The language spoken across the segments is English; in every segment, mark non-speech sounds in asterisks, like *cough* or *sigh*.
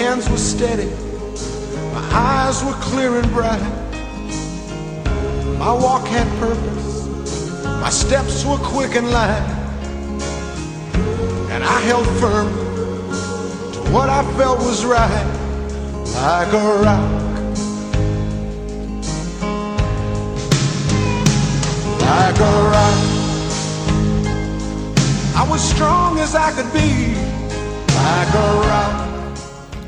hands were steady, my eyes were clear and bright. My walk had purpose, my steps were quick and light. And I held firm to what I felt was right, like a rock. Like a rock. I was strong as I could be, like a rock.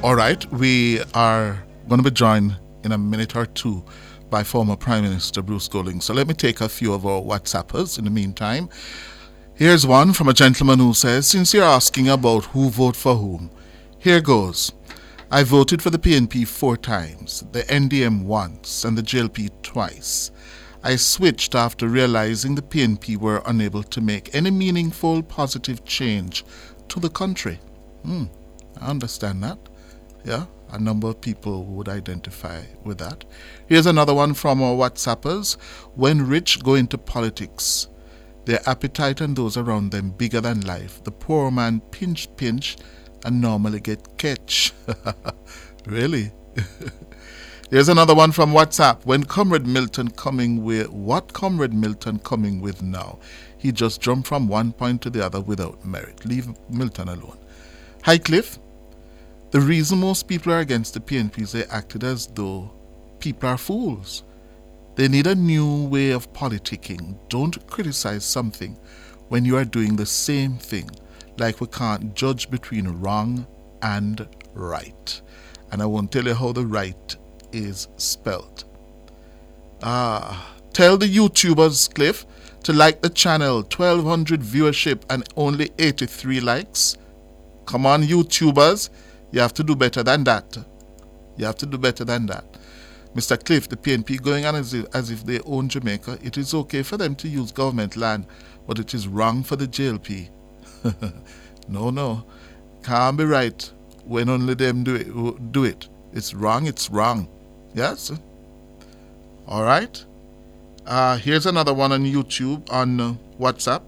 All right, we are going to be joined in a minute or two by former Prime Minister Bruce Golding. So let me take a few of our WhatsAppers in the meantime. Here's one from a gentleman who says, Since you're asking about who vote for whom, here goes. I voted for the PNP four times, the NDM once, and the JLP twice. I switched after realizing the PNP were unable to make any meaningful positive change to the country. Hmm, I understand that. Yeah, a number of people would identify with that. Here's another one from our WhatsAppers. When rich go into politics, their appetite and those around them bigger than life. The poor man pinch pinch and normally get catch. *laughs* really? *laughs* Here's another one from WhatsApp. When Comrade Milton coming with what Comrade Milton coming with now? He just jumped from one point to the other without merit. Leave Milton alone. Hi Cliff. The reason most people are against the PNP is they acted as though people are fools. They need a new way of politicking. Don't criticize something when you are doing the same thing, like we can't judge between wrong and right. And I won't tell you how the right is spelled. Ah, tell the YouTubers, Cliff, to like the channel. 1200 viewership and only 83 likes. Come on, YouTubers. You have to do better than that. You have to do better than that. Mr. Cliff, the PNP going on as if, as if they own Jamaica. It is okay for them to use government land, but it is wrong for the JLP. *laughs* no, no. Can't be right when only them do it. Do it. It's wrong, it's wrong. Yes? All right. Uh, here's another one on YouTube, on uh, WhatsApp.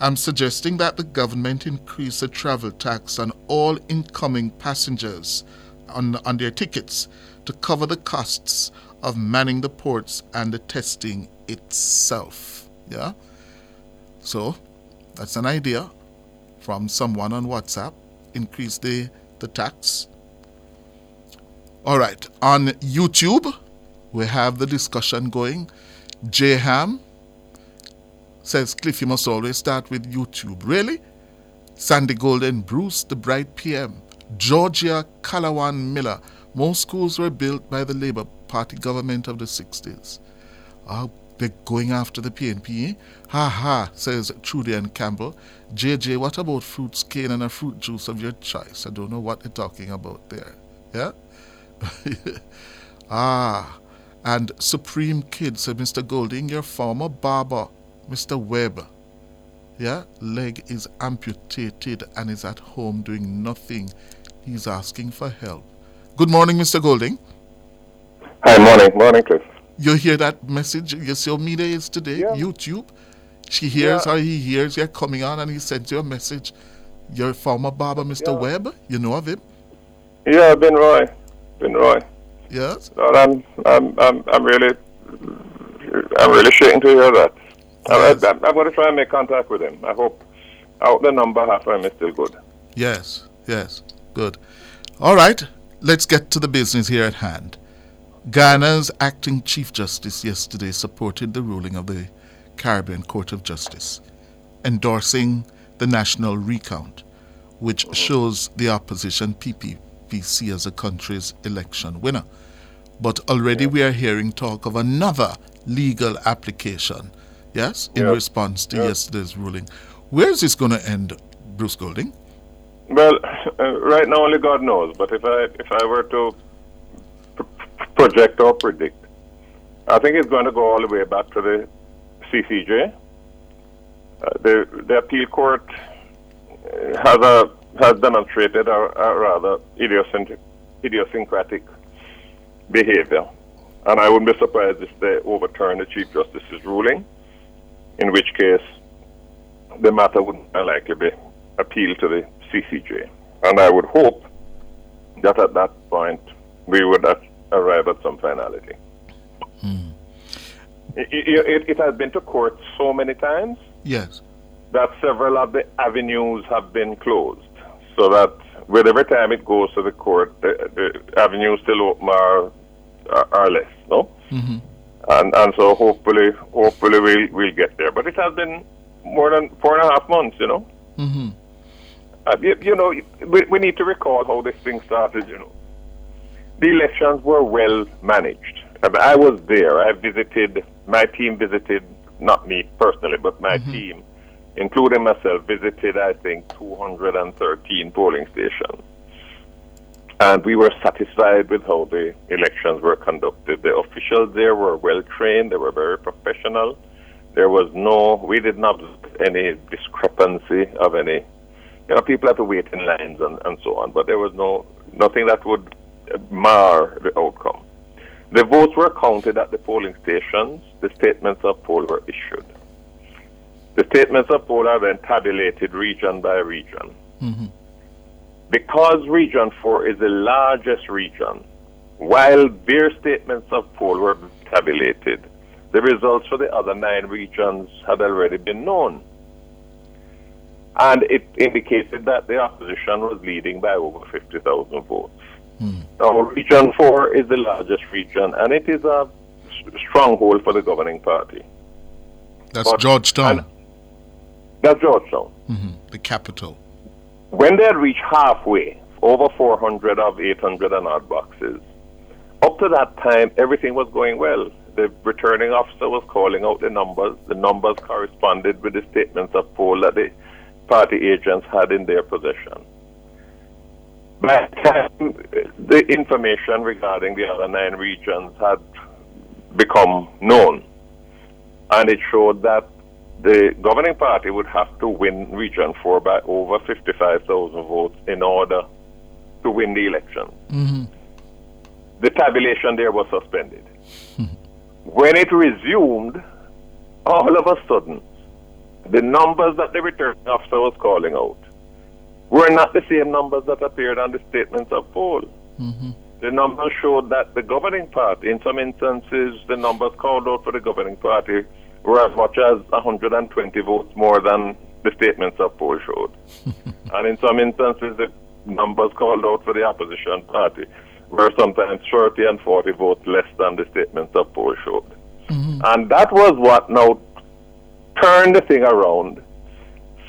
I'm suggesting that the government increase the travel tax on all incoming passengers on, on their tickets to cover the costs of manning the ports and the testing itself. Yeah? So, that's an idea from someone on WhatsApp. Increase the, the tax. All right, on YouTube, we have the discussion going. J Ham says Cliff, you must always start with YouTube. Really? Sandy Golden, Bruce, the Bright PM, Georgia Calawan Miller. Most schools were built by the Labour Party government of the 60s. Oh, they're going after the PNP. Eh? Ha ha, says Trudy and Campbell. JJ, what about fruits, cane, and a fruit juice of your choice? I don't know what they're talking about there. Yeah? *laughs* ah, and Supreme Kid said, Mr. Golding, your former barber Mr. Webb, yeah, leg is amputated and is at home doing nothing. He's asking for help. Good morning, Mr. Golding. Hi, morning, morning, Cliff. You hear that message? You see how media is today? Yeah. YouTube. She hears Yeah. or he hears you're coming on and he sends you a message. Your former barber, Mr. Yeah. Webb, you know of him? Yeah, Ben Roy, Ben Roy. Yes? No, I'm, I'm, I'm, I'm really, I'm really shaking to hear that. Yes. I, I, I'm going to try and make contact with him. I hope, I hope the number half time is still good. Yes, yes, good. All right, let's get to the business here at hand. Guyana's acting Chief Justice yesterday supported the ruling of the Caribbean Court of Justice, endorsing the national recount, which mm-hmm. shows the opposition PPPC as the country's election winner. But already we are hearing talk of another legal application, yes, in response to yesterday's ruling. Where is this going to end, Bruce Golding? Well, uh, right now only God knows. But if I, if I were to pr- project or predict, I think it's going to go all the way back to the CCJ. Uh, the the appeal court uh, has a has demonstrated a, a rather idiosyncratic, idiosyncratic behavior, and I wouldn't be surprised if they overturn the Chief Justice's ruling, in which case the matter would likely be appealed to the CCJ. And I would hope that at that point we would arrive at some finality. Hmm. It, it, it has been to court so many times Yes. that several of the avenues have been closed. So that with every time it goes to the court, the, the avenues still open are, are, are less, no? Mm-hmm. And and so hopefully hopefully we'll we'll get there. But it has been more than four and a half months, you know. Mm-hmm. Uh, you, you know, we, we need to recall how this thing started. You know, the elections were well managed. I, I was there. I visited. My team visited, not me personally, but my team, including myself, visited. I think 213 polling stations, and we were satisfied with how the elections were conducted. The officials there were well trained. They were very professional. There was no. We did not any discrepancy of any you know, people have to wait in lines and, and so on, but there was no nothing that would mar the outcome. The votes were counted at the polling stations. The statements of poll were issued. The statements of poll are then tabulated region by region. Mm-hmm. Because Region 4 is the largest region, while their statements of poll were tabulated, the results for the other nine regions had already been known and it indicated that the opposition was leading by over 50,000 votes. Now, Region 4 is the largest region, and it is a stronghold for the governing party. That's But- Georgetown, That's Georgetown. hmm the capital. When they had reached halfway, over 400 of 800 and odd boxes, up to that time, everything was going well. The returning officer was calling out the numbers. The numbers corresponded with the statements of poll that the party agents had in their possession. Time the information regarding the other nine regions had become known, and it showed that the governing party would have to win Region 4 by over 55,000 votes in order to win the election. Mm-hmm. The tabulation there was suspended. *laughs* when it resumed, all of a sudden, the numbers that the returning officer was calling out were not the same numbers that appeared on the statements of poll. Mm-hmm. The numbers showed that the governing party, in some instances, the numbers called out for the governing party were as much as 120 votes more than the statements of poll showed. *laughs* and in some instances, the numbers called out for the opposition party were sometimes 30 and 40 votes less than the statements of poll showed. Mm-hmm. And that was what now turned the thing around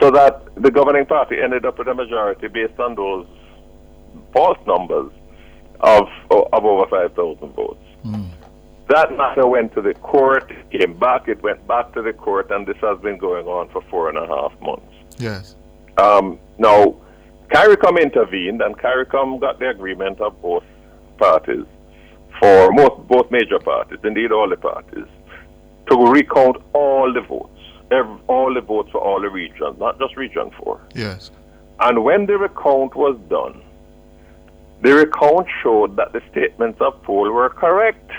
so that the governing party ended up with a majority based on those false numbers of, of over 5,000 votes. Mm-hmm. That matter went to the court, it came back, it went back to the court, and this has been going on for four and a half months. Yes. Um, now, CARICOM intervened, and CARICOM got the agreement of both parties, for most, both major parties, indeed all the parties, to recount all the votes, ev all the votes for all the regions, not just Region 4. Yes. And when the recount was done, the recount showed that the statements of poll were correct.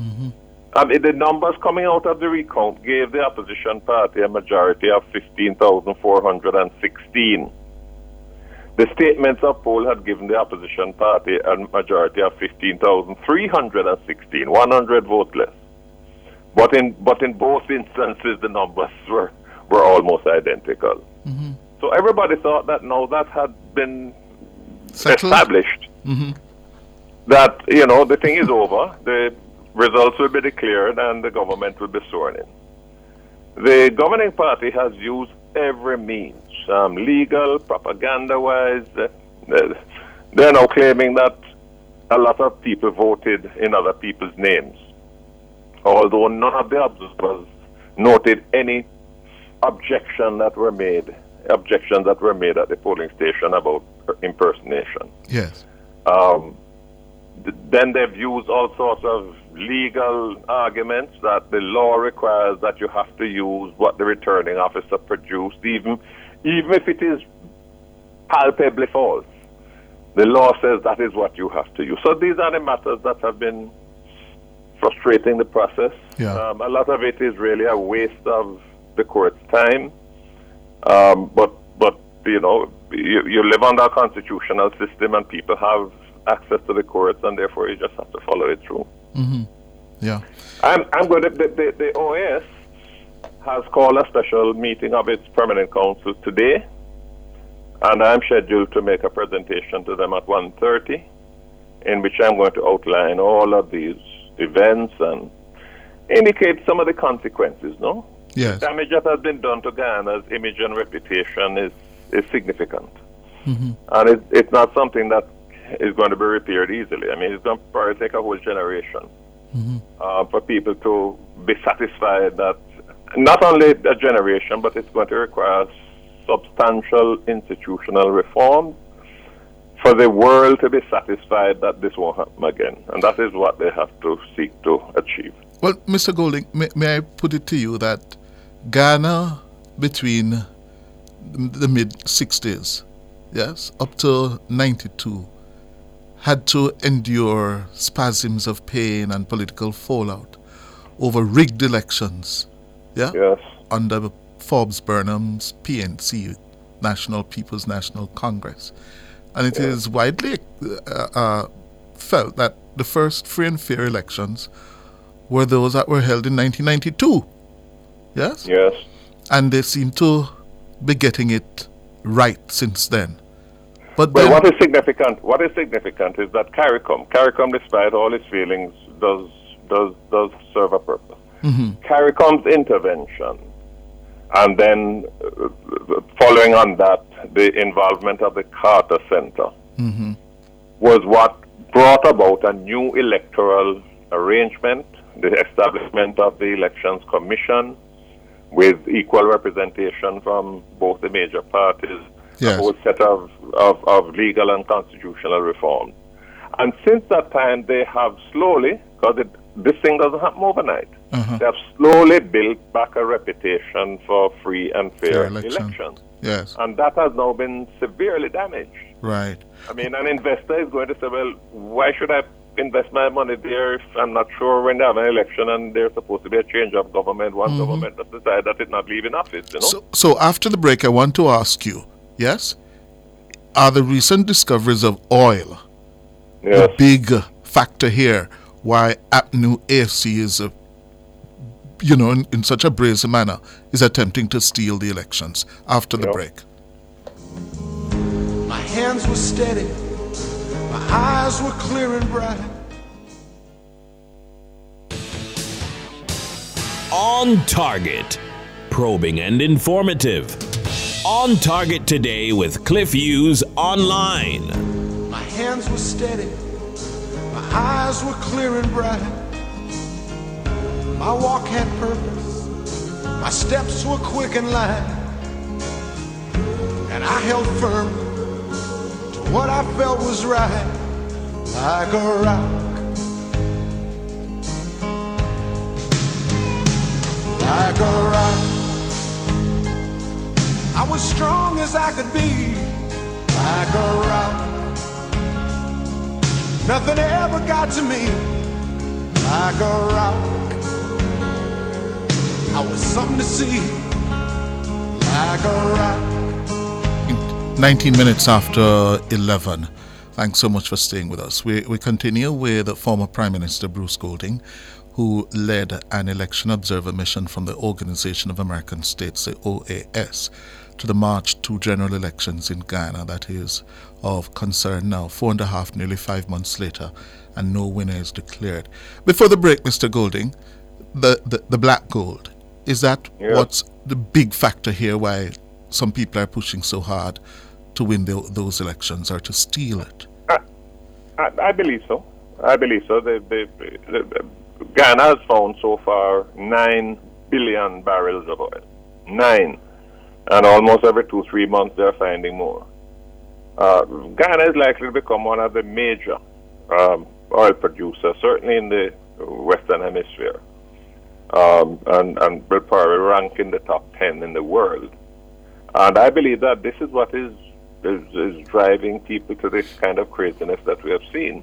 Mm-hmm. Mean, the numbers coming out of the recount gave the opposition party a majority of 15,416. The statements of poll had given the opposition party a majority of 15,316, 100 votes less. But in, but in both instances, the numbers *laughs* were, were almost identical. Mm-hmm. So everybody thought that now that had been Settled? established, Mm-hmm. that, you know, the thing is over, the results will be declared, and the government will be sworn in. The governing party has used every means, um, legal, propaganda-wise. Uh, uh, they're now claiming that a lot of people voted in other people's names, although none of the observers noted any objection that were made, objections that were made at the polling station about impersonation. Yes. Um, th- then they've used all sorts of legal arguments that the law requires that you have to use what the returning officer produced, even even if it is palpably false. The law says that is what you have to use. So these are the matters that have been frustrating the process. Yeah. Um, a lot of it is really a waste of the court's time. Um, but but you know you, you live under a constitutional system and people have access to the courts, and therefore you just have to follow it through. Mm-hmm. Yeah. I'm, I'm going to, the, the, the OAS has called a special meeting of its permanent council today, and I'm scheduled to make a presentation to them at 1.30, in which I'm going to outline all of these events and indicate some of the consequences, no? Yes. The damage that has been done to Guyana's image and reputation is, is significant. Mm-hmm. And it, it's not something that is going to be repaired easily. I mean, it's going to probably take a whole generation Mm-hmm. uh, for people to be satisfied that not only a generation, but it's going to require substantial institutional reform for the world to be satisfied that this won't happen again. And that is what they have to seek to achieve. Well, Mr. Golding, may, may I put it to you that Guyana between the mid 60s, yes, up to 92, had to endure spasms of pain and political fallout over rigged elections, yeah, Yes. under Forbes Burnham's PNC, National People's National Congress. And it is widely uh, uh, felt that the first free and fair elections were those that were held in 1992. Yes? Yes. And they seem to be getting it right since then. But then, what is significant? What is significant is that CARICOM, CARICOM, despite all its feelings, does does does serve a purpose. CARICOM's intervention, and then uh, following on that, the involvement of the Carter Center was what brought about a new electoral arrangement, the establishment of the Elections Commission, with equal representation from both the major parties, Yes. a whole set of, of, of legal and constitutional reforms. And since that time, they have slowly, because this thing doesn't happen overnight, Uh-huh. they have slowly built back a reputation for free and fair, Fair election. elections. yes, And that has now been severely damaged. right. I mean, an investor is going to say, well, why should I invest my money there if I'm not sure when they have an election and there's supposed to be a change of government, one government has decided that it's not leaving office, you know? So, so after the break, I want to ask you, yes, are the recent discoveries of oil yes. the big factor here why APNU AFC is, uh, you know, in, in such a brazen manner, is attempting to steal the elections after the Yeah. break? My hands were steady, my eyes were clear and bright. On target. Probing and informative. On target today with Cliff Hughes Online. My hands were steady, my eyes were clear and bright. My walk had purpose, my steps were quick and light. And I held firm to what I felt was right, like a rock. I was strong as I could be, like a rock. Nothing ever got to me like a rock. I was something to see like a rock. 19 minutes after 11. Thanks so much for staying with us. We, we continue with former Prime Minister Bruce Golding, who led an election observer mission from the Organization of American States, the OAS, to the March 2 general elections in Guyana. That is of concern now, four and a half, nearly five months later, and no winner is declared. Before the break, Mr. Golding, the, the, the black gold, is that Yeah. what's the big factor here why some people are pushing so hard to win tho- those elections or to steal it? I, I believe so. I believe so. They, they, Guyana has found so far nine billion barrels of oil. Nine. And almost every two, three months they're finding more. Uh, Guyana is likely to become one of the major um, oil producers, certainly in the Western Hemisphere, um, and, and will probably rank in the top 10 in the world. And I believe that this is what is, is, is driving people to this kind of craziness that we have seen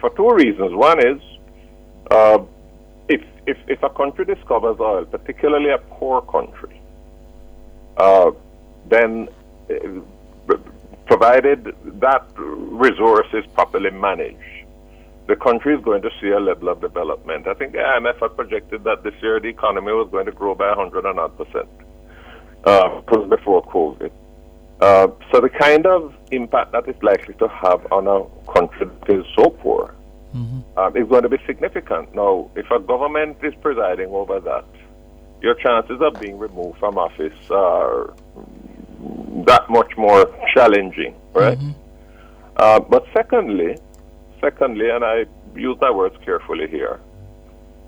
for two reasons. One is uh, if, if, if a country discovers oil, particularly a poor country, uh, then uh, provided that resource is properly managed, the country is going to see a level of development. I think the IMF had projected that this year the economy was going to grow by 100 and odd percent. Uh, before COVID. Uh, so the kind of impact that it's likely to have on a country that is so poor mm-hmm. uh, is going to be significant. Now, if a government is presiding over that, your chances of being removed from office are that much more challenging, right? Mm-hmm. Uh, but secondly, secondly, and I use my words carefully here,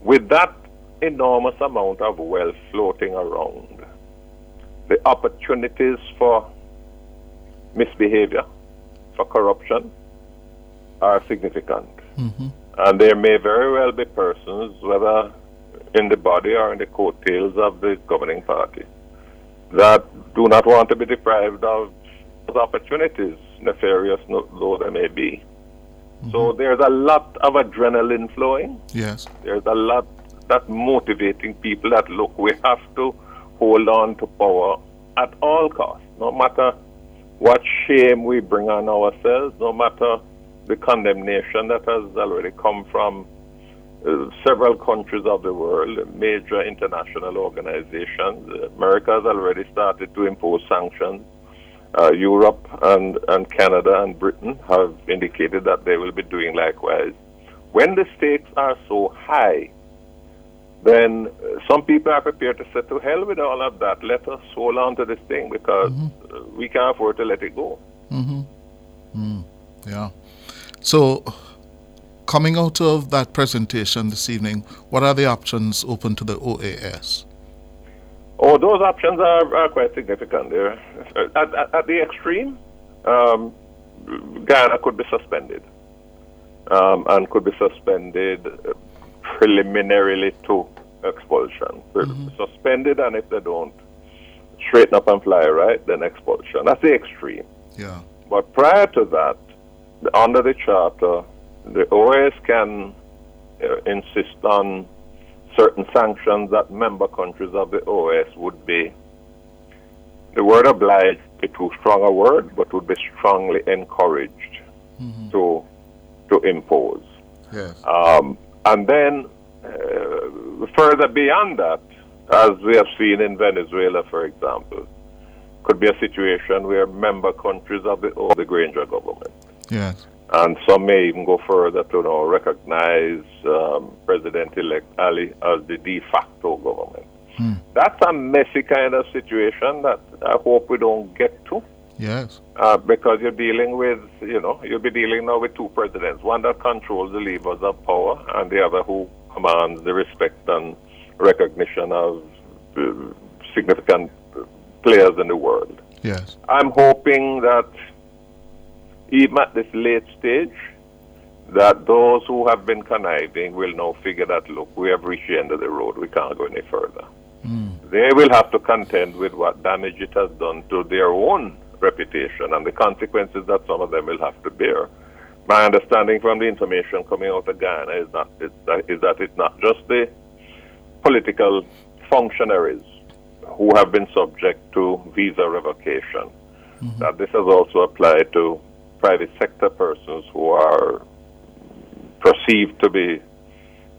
with that enormous amount of wealth floating around, the opportunities for misbehavior, for corruption, are significant. Mm-hmm. And there may very well be persons, whether in the body or in the coattails of the governing party, that do not want to be deprived of opportunities, nefarious though they may be. Mm-hmm. So there's a lot of adrenaline flowing. Yes. There's a lot that motivating people that look, we have to hold on to power at all costs, no matter what shame we bring on ourselves, no matter the condemnation that has already come from uh, several countries of the world, major international organizations. America has already started to impose sanctions. Uh, Europe and, and Canada and Britain have indicated that they will be doing likewise. When the stakes are so high, then uh, some people are prepared to say, to hell with all of that. Let us hold on to this thing because mm-hmm. we can't afford to let it go. Mm-hmm. Mm. Yeah. So, coming out of that presentation this evening, what are the options open to the OAS? Oh, those options are, are quite significant there. At, at, at the extreme, um, Guyana could be suspended um, and could be suspended preliminarily to expulsion. Mm-hmm. Suspended, and if they don't straighten up and fly right, then expulsion. That's the extreme. Yeah. But prior to that, under the charter, the OAS can uh, insist on certain sanctions that member countries of the OAS would be. The word obliged be too strong a word, but would be strongly encouraged mm-hmm. to to impose. Yes. Um, and then uh, further beyond that, as we have seen in Venezuela, for example, could be a situation where member countries of the, of the Granger government Yes. And some may even go further to you know, recognize um, President-elect Ali as the de facto government. Hmm. That's a messy kind of situation that I hope we don't get to. Yes. Uh, because you're dealing with, you know, you'll be dealing now with two presidents, one that controls the levers of power and the other who commands the respect and recognition of uh, significant players in the world. Yes. I'm hoping that even at this late stage, that those who have been conniving will now figure that, look, we have reached the end of the road, we can't go any further. Mm. They will have to contend with what damage it has done to their own reputation and the consequences that some of them will have to bear. My understanding from the information coming out of Guyana is, not, is, that, is that it's not just the political functionaries who have been subject to visa revocation, mm-hmm. that this has also applied to private sector persons who are perceived to be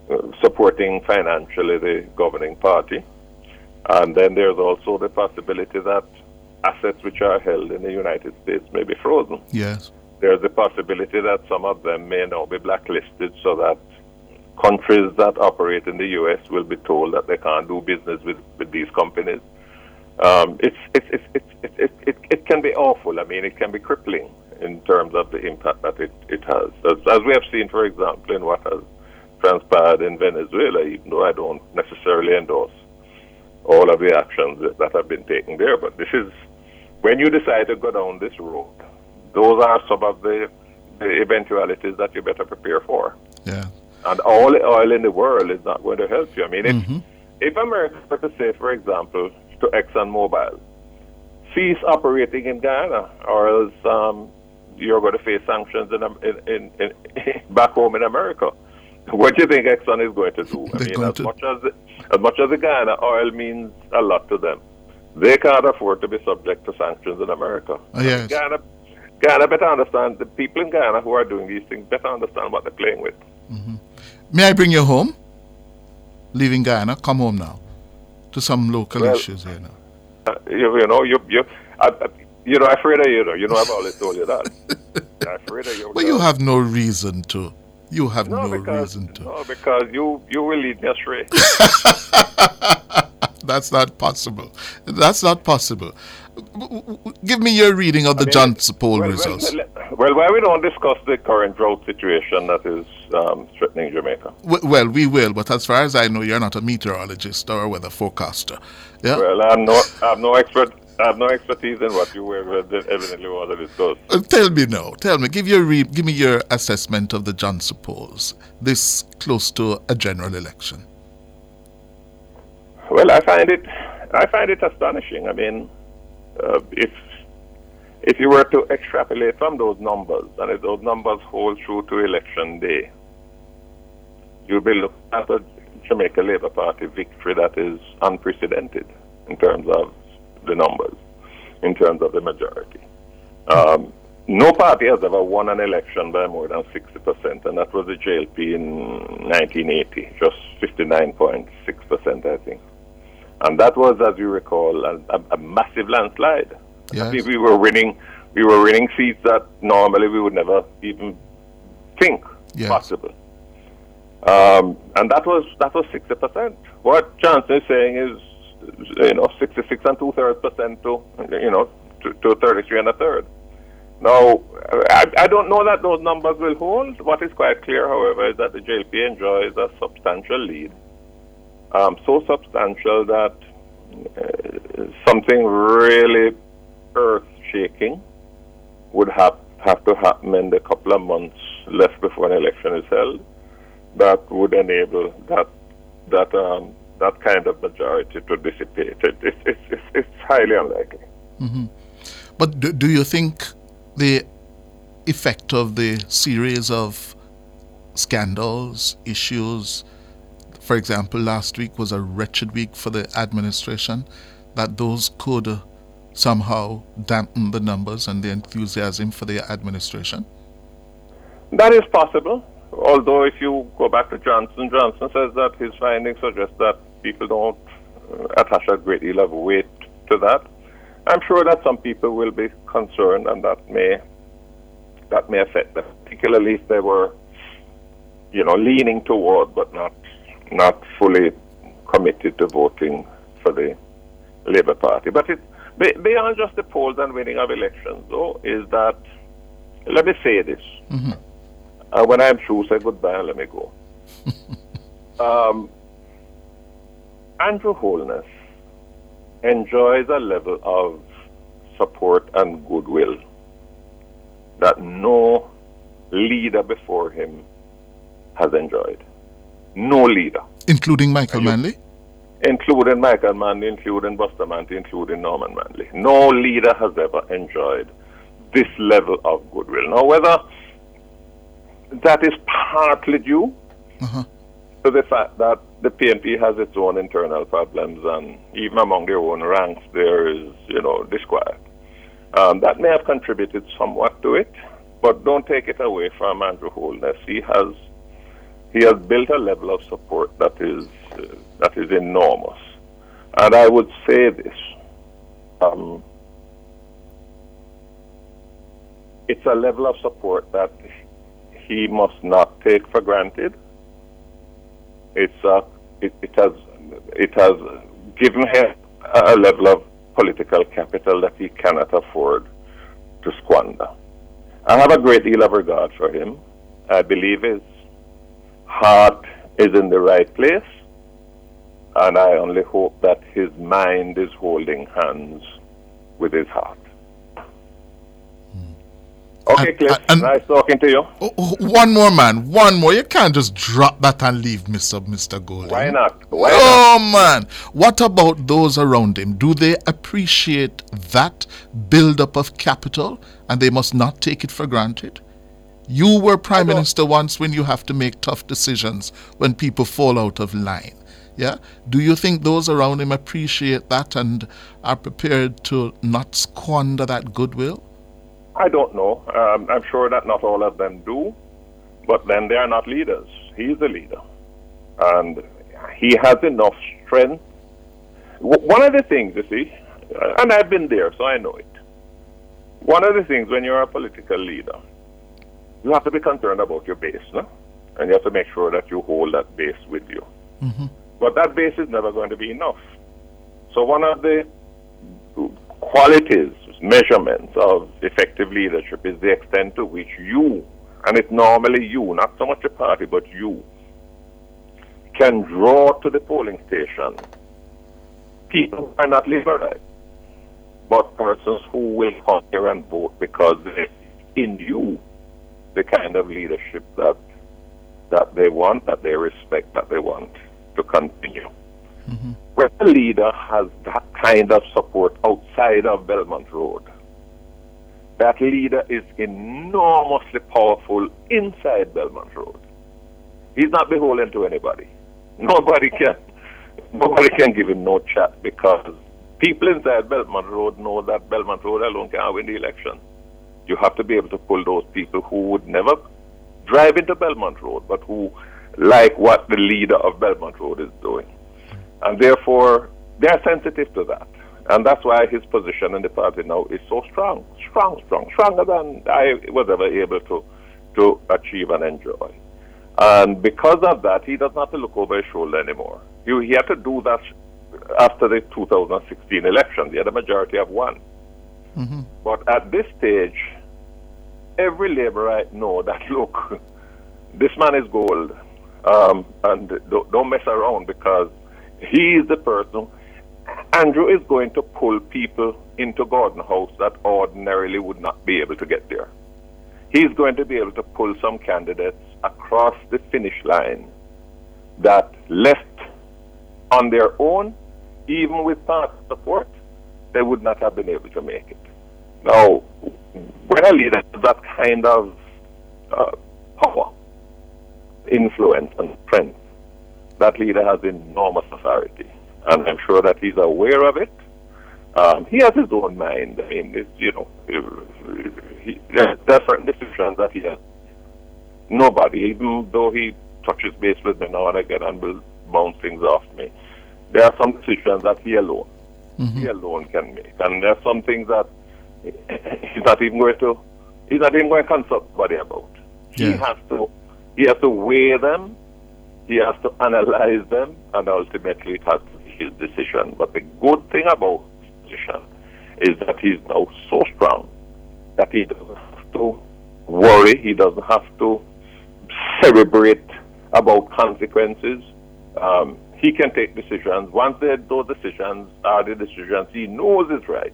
uh, supporting financially the governing party. And then there's also the possibility that assets which are held in the United States may be frozen. Yes. There's the possibility that some of them may now be blacklisted so that countries that operate in the U.S. will be told that they can't do business with, with these companies. Um, it's, it's, it's, it's, it, it, it, it can be awful. I mean, it can be crippling in terms of the impact that it, it has. As, as we have seen, for example, in what has transpired in Venezuela, even though I don't necessarily endorse all of the actions that have been taken there. But this is when you decide to go down this road, those are some of the, the eventualities that you better prepare for. Yeah. And all the oil in the world is not going to help you. I mean, if, mm-hmm. if America were to say, for example, to ExxonMobil, cease operating in Guyana, or else um, you're going to face sanctions in, in, in, in *laughs* back home in America. What do you think Exxon is going to do? I mean, as to... much as as much as the Guyana oil means a lot to them, they can't afford to be subject to sanctions in America. Oh, yes. Ghana, Guyana better understand, the people in Guyana who are doing these things better understand what they're playing with. May I bring you home? Leaving Guyana, come home now to some local Well- issues here now. Uh, you, you know, you, you, I, I- you know, afraid of you, know. You know, I've always told you that. I'm afraid of you. But you have no reason to. You have no, no, because, reason to. no, because you, you will lead me astray. *laughs* That's not possible. That's not possible. Give me your reading of the mean, Johnson poll well, results. Well, well, why we don't discuss the current drought situation that is um, threatening Jamaica? W- Well, we will, but as far as I know, you're not a meteorologist or a weather forecaster. Yeah. Well, I'm no, I'm no expert. I have no expertise in what you were evidently want to discuss. Uh, tell me now. Tell me. Give your re- give me your assessment of the Johnson polls. This close to a general election. Well, I find it, I find it astonishing. I mean, uh, if if you were to extrapolate from those numbers, and if those numbers hold true to election day, you'll be looking at a Jamaica Labour Party victory that is unprecedented in terms of the numbers, in terms of the majority. Um, no party has ever won an election by more than 60%, and that was the JLP in 1980, just 59.6%, I think. And that was, as you recall, a, a, a massive landslide. Yes. I think we were winning, we were winning seats that normally we would never even think Yes. possible. Um, and that was that was 60%. What Johnson is saying is, you know, 66 and two thirds percent to, you know, to, to 33 and a third. Now, I, I don't know that those numbers will hold. What is quite clear, however, is that the JLP enjoys a substantial lead. Um, so substantial that uh, something really earth shaking would have, have to happen in the couple of months left before an election is held that would enable that that um, that kind of majority to dissipate. It, it's it's it's it's highly unlikely. Mm-hmm. But do, do you think the effect of the series of scandals, issues, for example, last week was a wretched week for the administration, that those could somehow dampen the numbers and the enthusiasm for the administration? That is possible. Although, if you go back to Johnson, Johnson says that his findings suggest that people don't uh, attach a great deal of weight to that. I'm sure that some people will be concerned, and that may that may affect them, particularly if they were, you know, leaning toward but not not fully committed to voting for the Labour Party. But it be- beyond just the polls and winning of elections, though, is that let me say this. Uh, when I'm through, say goodbye and let me go. *laughs* um, Andrew Holness enjoys a level of support and goodwill that no leader before him has enjoyed. No leader, Including Michael Manley? including Michael Manley, including Bustamante, including Norman Manley. No leader has ever enjoyed this level of goodwill. Now, whether that is partly due Uh-huh. to the fact that the PNP has its own internal problems, and even among their own ranks, there is, you know, disquiet. Um, that may have contributed somewhat to it, but don't take it away from Andrew Holness. He has he has built a level of support that is uh, that is enormous, and I would say this. Um, it's a level of support that he must not take for granted. It's a, it, it has it has given him a level of political capital that he cannot afford to squander. I have a great deal of regard for him. I believe his heart is in the right place, and I only hope that his mind is holding hands with his heart. Okay, And- Cliff, and- nice talking to you. Oh, oh, one more, man. One more. You can't just drop that and leave Mr. Mr. Golding. Why not? Why oh, not? Oh man, what about those around him? Do they appreciate that build-up of capital, and they must not take it for granted? You were prime minister once when you have to make tough decisions when people fall out of line. Yeah, do you think those around him appreciate that and are prepared to not squander that goodwill? I don't know. Um, I'm sure that not all of them do, but then they are not leaders. He's a leader. And he has enough strength. W- one of the things, you see, and I've been there, so I know it. One of the things when you're a political leader, you have to be concerned about your base, no? and you have to make sure that you hold that base with you. But that base is never going to be enough. So one of the qualities, measurements of effective leadership is the extent to which you, and it's normally you, not so much a party, but you, can draw to the polling station people who are not liberal, but persons who will come here and vote because they in you the kind of leadership that that they want, that they respect, that they want to continue. Mm-hmm. When a leader has that kind of support outside of Belmont Road, that leader is enormously powerful inside Belmont Road. He's not beholden to anybody. *laughs* Nobody can nobody can give him no chat because people inside Belmont Road know that Belmont Road alone can win the election. You have to be able to pull those people who would never drive into Belmont Road, but who like what the leader of Belmont Road is doing. And therefore, they are sensitive to that. And that's why his position in the party now is so strong, strong, strong, stronger than I was ever able to, to achieve and enjoy. And because of that, he doesn't have to look over his shoulder anymore. He, he had to do that after the 2016 election. He had a majority of one. But at this stage, every Labourite know that *laughs* look, this man is gold, um, and don't, don't mess around because he is the person. Andrew is going to pull people into Gordon House that ordinarily would not be able to get there. He's going to be able to pull some candidates across the finish line that left on their own, even with party support, they would not have been able to make it. Now, when a leader has that kind of uh, power, influence, and strength, that leader has enormous authority. And I'm sure that he's aware of it. Um, he has his own mind. I mean, it's, you know, he, there there are certain decisions that he has. Nobody, even though he touches base with me now and again and will bounce things off me, there are some decisions that he alone, he alone can make. And there are some things that *laughs* he's not even going to, he's not even going to consult somebody about. He has to, he has to weigh them, he has to analyze them, and ultimately it has to be his decision. But the good thing about his decision is that he's now so strong that he doesn't have to worry, he doesn't have to celebrate about consequences. Um, he can take decisions. Once they, those decisions are the decisions he knows is right,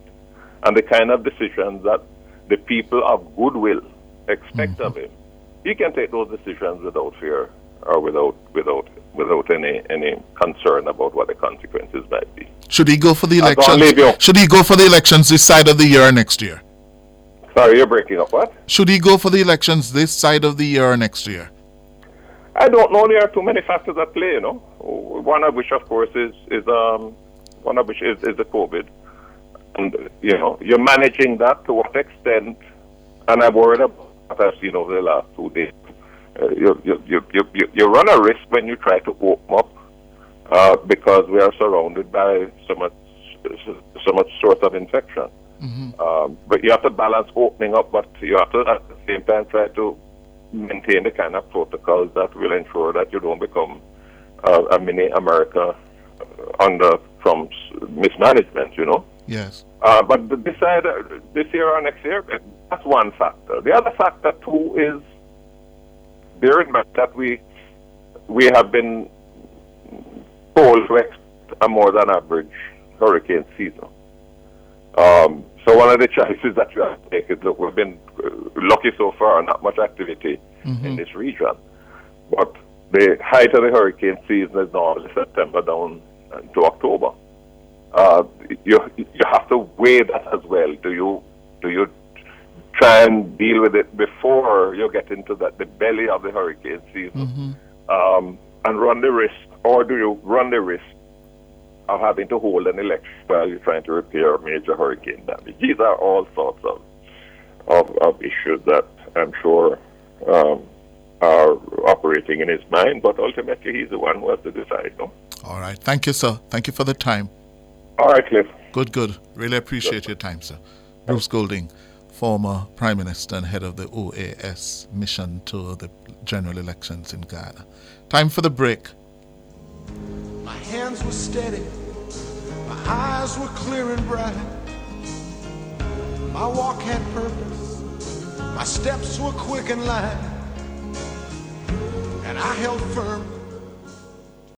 and the kind of decisions that the people of goodwill expect of him, he can take those decisions without fear or without without without any any concern about what the consequences might be. Should he go for the I'll go and elections? Should he go for the elections this side of the year or next year? Sorry, you're breaking up. What? Should he go for the elections this side of the year or next year? I don't know. There are too many factors at play. You know, one of which, of course, is is um one of which is, is the COVID, and you know you're managing that to what extent. And I'm worried about what I've seen over the last two days. Uh, you, you, you, you, you, run a risk when you try to open up uh, because we are surrounded by so much so much source of infection. Um, but you have to balance opening up, but you have to at the same time try to maintain the kind of protocols that will ensure that you don't become uh, a mini America uh, under Trump's mismanagement. You know. Yes. Uh, but this uh, this year or next year, uh, that's one factor. The other factor too is bear in mind that we we have been told to expect a more than average hurricane season. Um, so one of the choices that you have to make is look, we've been uh, lucky so far, not much activity in this region, but the height of the hurricane season is normally September down to October uh, you you have to weigh that as well. Do you try and deal with it before you get into the, the belly of the hurricane season um, and run the risk, or do you run the risk of having to hold an election while you're trying to repair major hurricane damage? These are all sorts of of, of issues that I'm sure um, are operating in his mind, but ultimately he's the one who has to decide. No? All right. Thank you, sir. Thank you for the time. All right, Cliff. Good, good. Really appreciate your time, sir. Bruce Golding, former Prime Minister and head of the OAS mission to the general elections in Guyana. Time for the break. My hands were steady, my eyes were clear and bright. My walk had purpose, my steps were quick and light. And I held firm